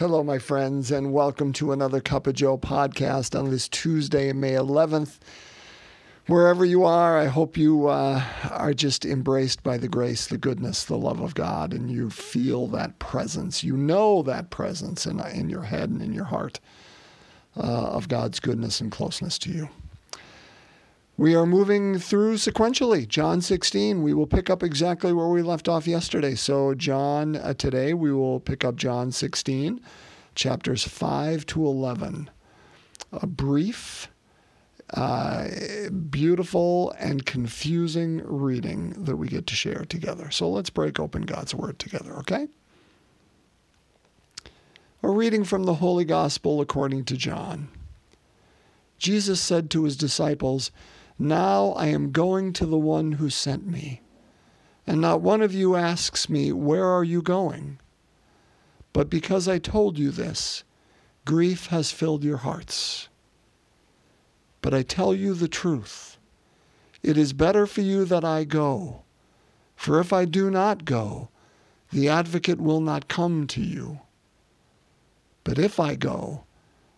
Hello, my friends, and welcome to another Cup of Joe podcast on this Tuesday, May 11th. Wherever you are, I hope you uh, are just embraced by the grace, the goodness, the love of God, and you feel that presence. You know that presence in, in your head and in your heart uh, of God's goodness and closeness to you. We are moving through sequentially. John 16, we will pick up exactly where we left off yesterday. So, John, uh, today we will pick up John 16, chapters 5 to 11. A brief, uh, beautiful, and confusing reading that we get to share together. So, let's break open God's Word together, okay? A reading from the Holy Gospel according to John. Jesus said to his disciples, now I am going to the one who sent me. And not one of you asks me, Where are you going? But because I told you this, grief has filled your hearts. But I tell you the truth. It is better for you that I go. For if I do not go, the advocate will not come to you. But if I go,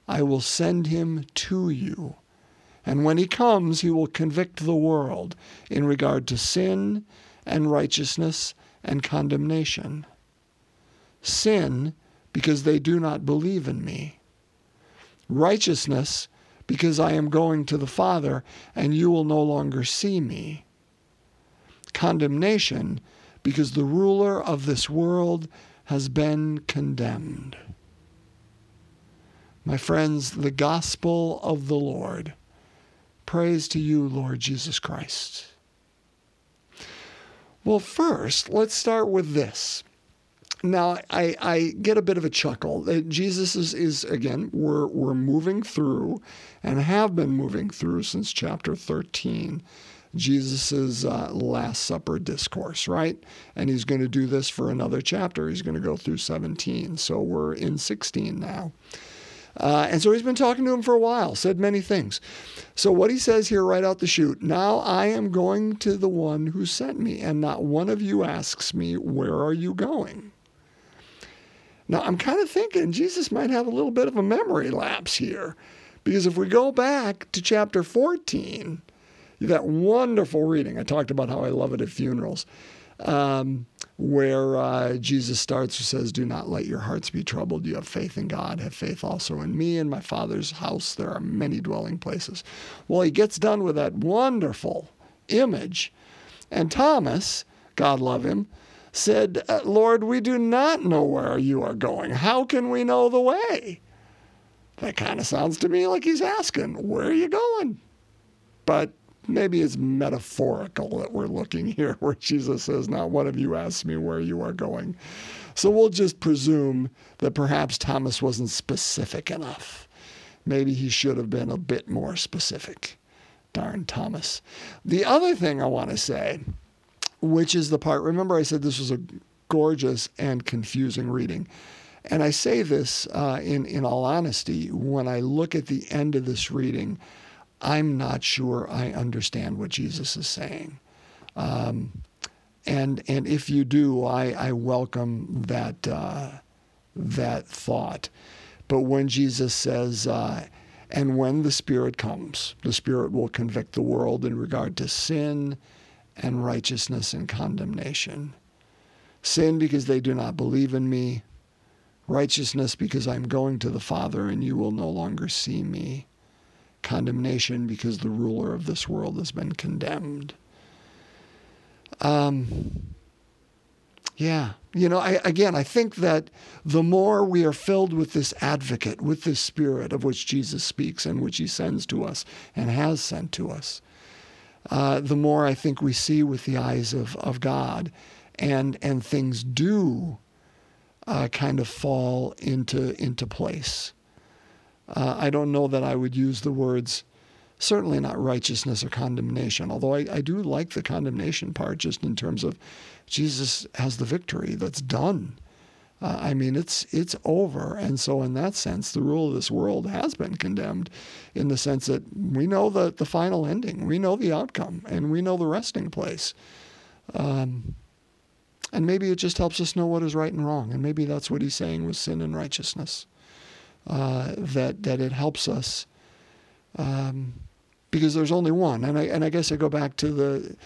I will send him to you. And when he comes, he will convict the world in regard to sin and righteousness and condemnation. Sin, because they do not believe in me. Righteousness, because I am going to the Father and you will no longer see me. Condemnation, because the ruler of this world has been condemned. My friends, the gospel of the Lord. Praise to you, Lord Jesus Christ. Well, first, let's start with this. Now, I, I get a bit of a chuckle. that Jesus is, is, again, we're, we're moving through and have been moving through since chapter 13, Jesus' uh, Last Supper discourse, right? And he's going to do this for another chapter. He's going to go through 17. So we're in 16 now. Uh, and so he's been talking to him for a while, said many things. So, what he says here right out the chute now I am going to the one who sent me, and not one of you asks me, Where are you going? Now, I'm kind of thinking Jesus might have a little bit of a memory lapse here, because if we go back to chapter 14, that wonderful reading, I talked about how I love it at funerals. Um, where uh, Jesus starts, who says, Do not let your hearts be troubled. You have faith in God, have faith also in me. In my Father's house, there are many dwelling places. Well, he gets done with that wonderful image. And Thomas, God love him, said, uh, Lord, we do not know where you are going. How can we know the way? That kind of sounds to me like he's asking, Where are you going? But maybe it's metaphorical that we're looking here, where Jesus says, Not one of you asks me where you are going. So we'll just presume that perhaps Thomas wasn't specific enough. Maybe he should have been a bit more specific. Darn Thomas. The other thing I want to say, which is the part, remember I said this was a gorgeous and confusing reading. And I say this uh, in, in all honesty, when I look at the end of this reading, I'm not sure I understand what Jesus is saying. Um, and and if you do, I, I welcome that uh, that thought. But when Jesus says, uh, "And when the Spirit comes, the Spirit will convict the world in regard to sin, and righteousness and condemnation. Sin because they do not believe in me, righteousness because I'm going to the Father and you will no longer see me." Condemnation because the ruler of this world has been condemned. Um, yeah, you know, I, again, I think that the more we are filled with this advocate, with this spirit of which Jesus speaks and which he sends to us and has sent to us, uh, the more I think we see with the eyes of, of God and, and things do uh, kind of fall into, into place. Uh, I don't know that I would use the words, certainly not righteousness or condemnation, although I, I do like the condemnation part just in terms of Jesus has the victory that's done. Uh, I mean, it's it's over, and so in that sense, the rule of this world has been condemned, in the sense that we know the the final ending, we know the outcome, and we know the resting place. Um, And maybe it just helps us know what is right and wrong. And maybe that's what he's saying with sin and righteousness. Uh, that that it helps us um, because there's only one. And I and I guess I go back to the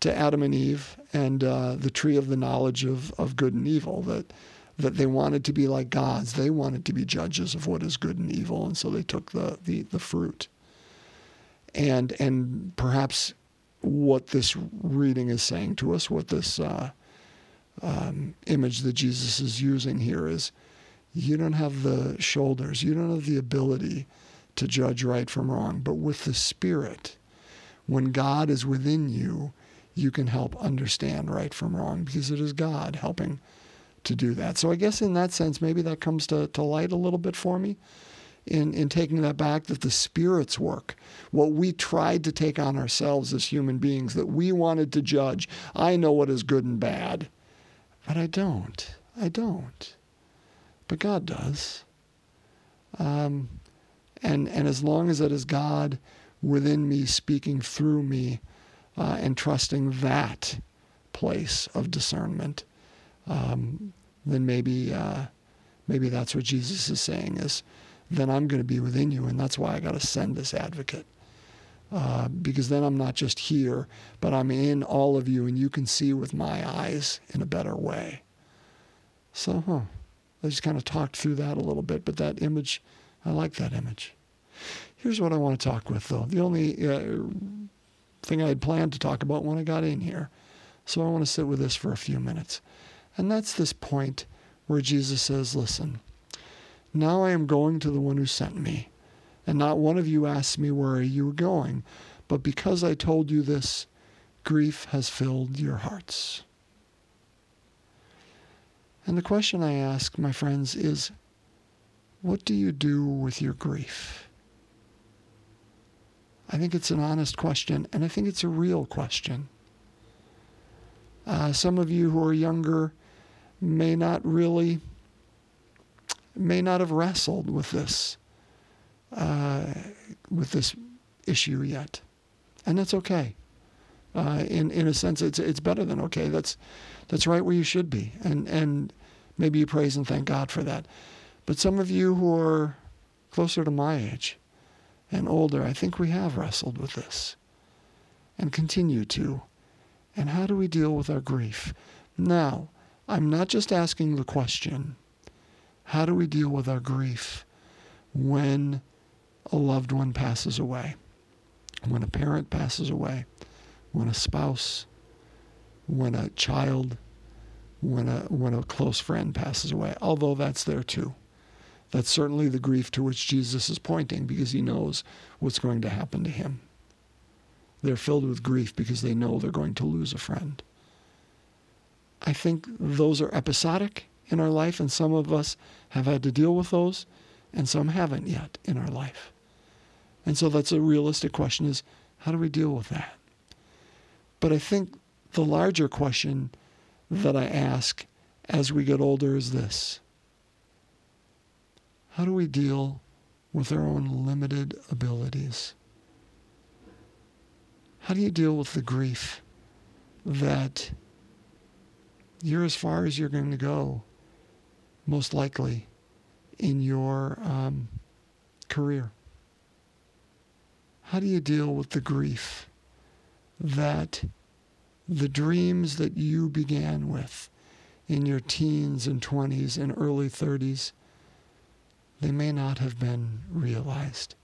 to Adam and Eve and uh, the tree of the knowledge of, of good and evil that that they wanted to be like gods. They wanted to be judges of what is good and evil, and so they took the the, the fruit. And and perhaps what this reading is saying to us, what this uh, um, image that Jesus is using here is, you don't have the shoulders, you don't have the ability to judge right from wrong, but with the Spirit, when God is within you, you can help understand right from wrong because it is God helping to do that. So I guess in that sense, maybe that comes to, to light a little bit for me in, in taking that back that the Spirit's work, what we tried to take on ourselves as human beings, that we wanted to judge. I know what is good and bad, but I don't. I don't. But God does. Um, and, and as long as it is God within me speaking through me, uh, and trusting that place of discernment, um, then maybe uh, maybe that's what Jesus is saying is then I'm going to be within you, and that's why I got to send this advocate. Uh, because then I'm not just here, but I'm in all of you, and you can see with my eyes in a better way. So, huh, I just kind of talked through that a little bit, but that image, I like that image. Here's what I want to talk with, though. The only uh, thing I had planned to talk about when I got in here. So I want to sit with this for a few minutes. And that's this point where Jesus says, Listen, now I am going to the one who sent me. And not one of you asked me where you were going, but because I told you this, grief has filled your hearts. And the question I ask, my friends, is what do you do with your grief? I think it's an honest question, and I think it's a real question. Uh, some of you who are younger may not really, may not have wrestled with this, uh, with this issue yet, and that's okay. Uh, in in a sense, it's it's better than okay. That's that's right where you should be, and and maybe you praise and thank God for that. But some of you who are closer to my age, and older, I think we have wrestled with this and continue to. And how do we deal with our grief? Now, I'm not just asking the question how do we deal with our grief when a loved one passes away? When a parent passes away? When a spouse? When a child? When a, when a close friend passes away? Although that's there too. That's certainly the grief to which Jesus is pointing because he knows what's going to happen to him. They're filled with grief because they know they're going to lose a friend. I think those are episodic in our life, and some of us have had to deal with those, and some haven't yet in our life. And so that's a realistic question is how do we deal with that? But I think the larger question that I ask as we get older is this how do we deal with our own limited abilities? How do you deal with the grief that you're as far as you're going to go, most likely, in your um, career? How do you deal with the grief that the dreams that you began with in your teens and 20s and early 30s they may not have been realized.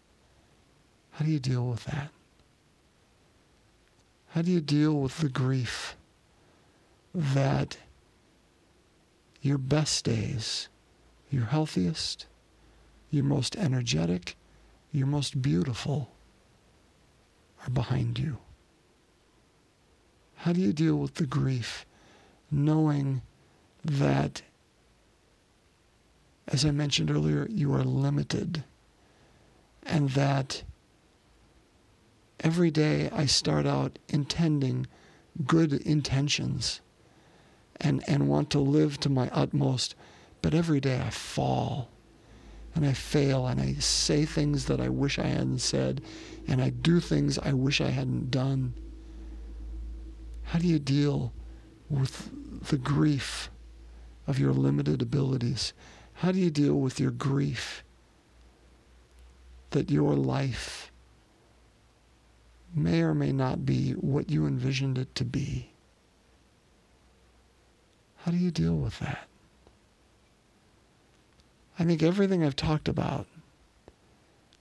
How do you deal with that? How do you deal with the grief that your best days, your healthiest, your most energetic, your most beautiful are behind you? How do you deal with the grief knowing that as I mentioned earlier, you are limited. And that every day I start out intending good intentions and, and want to live to my utmost, but every day I fall and I fail and I say things that I wish I hadn't said and I do things I wish I hadn't done. How do you deal with the grief of your limited abilities? How do you deal with your grief that your life may or may not be what you envisioned it to be? How do you deal with that? I think everything I've talked about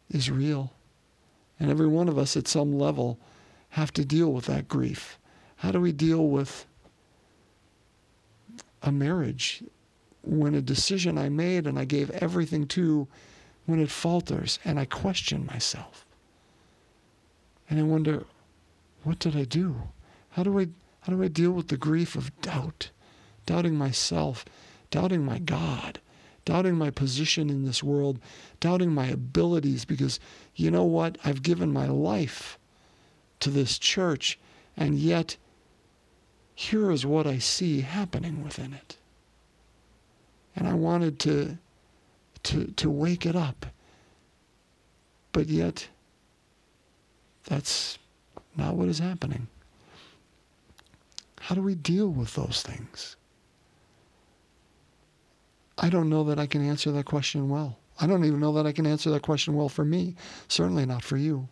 is real. And every one of us at some level have to deal with that grief. How do we deal with a marriage when a decision I made and I gave everything to, when it falters and I question myself? And I wonder, what did I do? How do I how do I deal with the grief of doubt? Doubting myself, doubting my God, doubting my position in this world, doubting my abilities because you know what? I've given my life to this church, and yet here is what I see happening within it. And I wanted to, to, to wake it up. But yet, that's not what is happening. How do we deal with those things? I don't know that I can answer that question well. I don't even know that I can answer that question well for me, certainly not for you.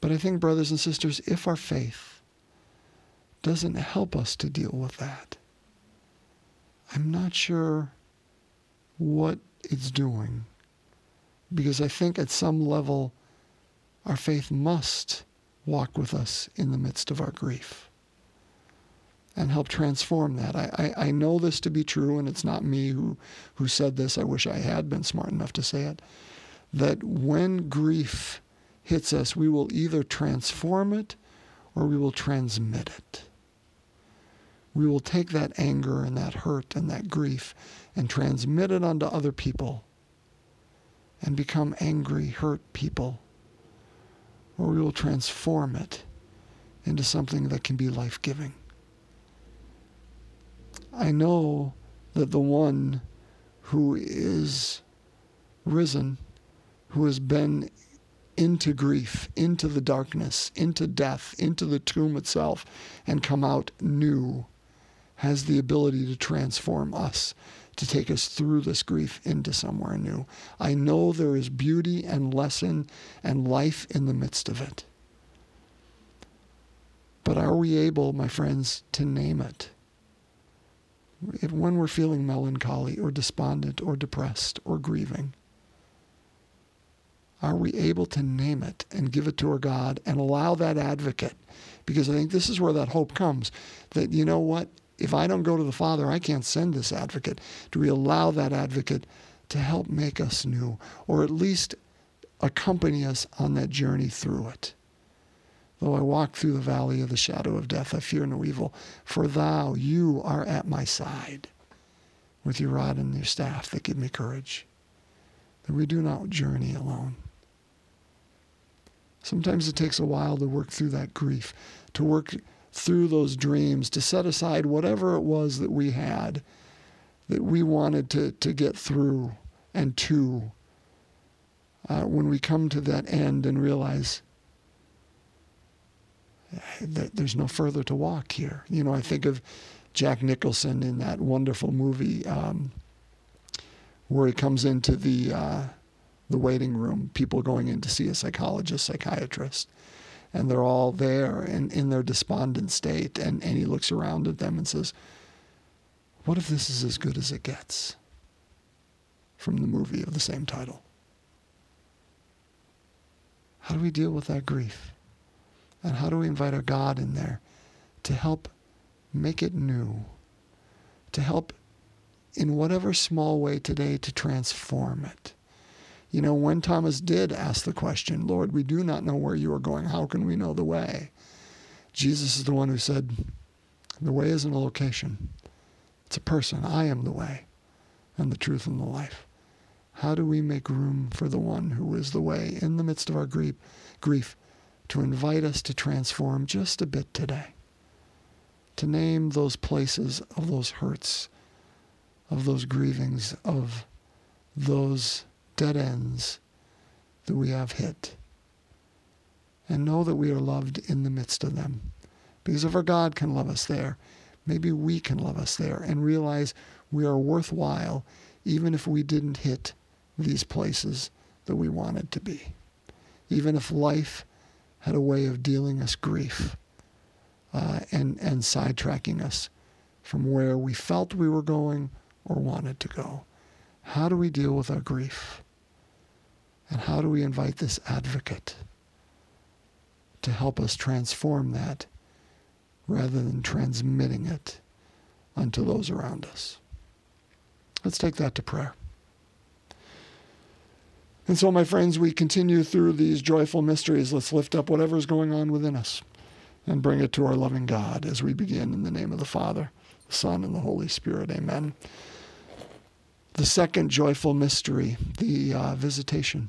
But I think, brothers and sisters, if our faith doesn't help us to deal with that, I'm not sure what it's doing. Because I think at some level, our faith must walk with us in the midst of our grief and help transform that. I, I, I, know this to be true, and it's not me who, who said this. I wish I had been smart enough to say it. That when grief hits us, we will either transform it or we will transmit it. We will take that anger and that hurt and that grief and transmit it onto other people and become angry, hurt people. Or we will transform it into something that can be life giving. I know that the one who is risen, who has been into grief, into the darkness, into death, into the tomb itself, and come out new, has the ability to transform us, to take us through this grief into somewhere new. I know there is beauty and lesson and life in the midst of it. But are we able, my friends, to name it? when we're feeling melancholy or despondent or depressed or grieving? Are we able to name it and give it to our God and allow that advocate? Because I think this is where that hope comes that, you know what? If I don't go to the Father, I can't send this advocate. Do we allow that advocate to help make us new or at least accompany us on that journey through it? Though I walk through the valley of the shadow of death, I fear no evil, for thou, you are at my side with your rod and your staff that give me courage. That we do not journey alone. Sometimes it takes a while to work through that grief, to work through those dreams, to set aside whatever it was that we had that we wanted to, to get through and to. Uh, when we come to that end and realize that there's no further to walk here. You know, I think of Jack Nicholson in that wonderful movie um, where he comes into the uh, the waiting room, people going in to see a psychologist, psychiatrist, and they're all there and in their despondent state, and, and he looks around at them and says, "What if this is as good as it gets?" From the movie of the same title. How do we deal with that grief? And how do we invite our God in there to help make it new, to help in whatever small way today to transform it? You know, when Thomas did ask the question, Lord, we do not know where you are going, how can we know the way? Jesus is the one who said, The way isn't a location, it's a person. I am the way and the truth and the life. How do we make room for the one who is the way in the midst of our grief, grief to invite us to transform just a bit today, to name those places of those hurts, of those grievings, of those dead ends that we have hit, and know that we are loved in the midst of them. Because if our God can love us there, maybe we can love us there and realize we are worthwhile even if we didn't hit these places that we wanted to be. Even if life had a way of dealing us grief uh, and, and sidetracking us from where we felt we were going or wanted to go. How do we deal with our grief? How do we invite this advocate to help us transform that rather than transmitting it unto those around us? Let's take that to prayer. And so, my friends, we continue through these joyful mysteries. Let's lift up whatever is going on within us and bring it to our loving God as we begin in the name of the Father, the Son, and the Holy Spirit. Amen. The second joyful mystery, the uh, visitation.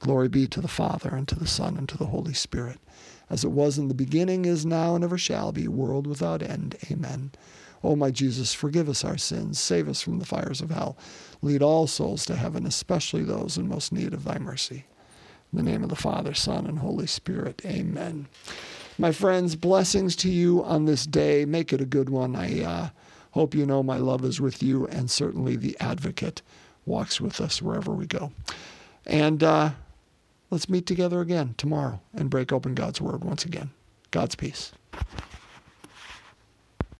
Glory be to the Father, and to the Son, and to the Holy Spirit, as it was in the beginning, is now, and ever shall be, world without end. Amen. O my Jesus, forgive us our sins, save us from the fires of hell. Lead all souls to heaven, especially those in most need of thy mercy. In the name of the Father, Son, and Holy Spirit. Amen. My friends, blessings to you on this day. Make it a good one. I uh, hope you know my love is with you, and certainly the advocate walks with us wherever we go. And uh, let's meet together again tomorrow and break open God's Word once again. God's peace.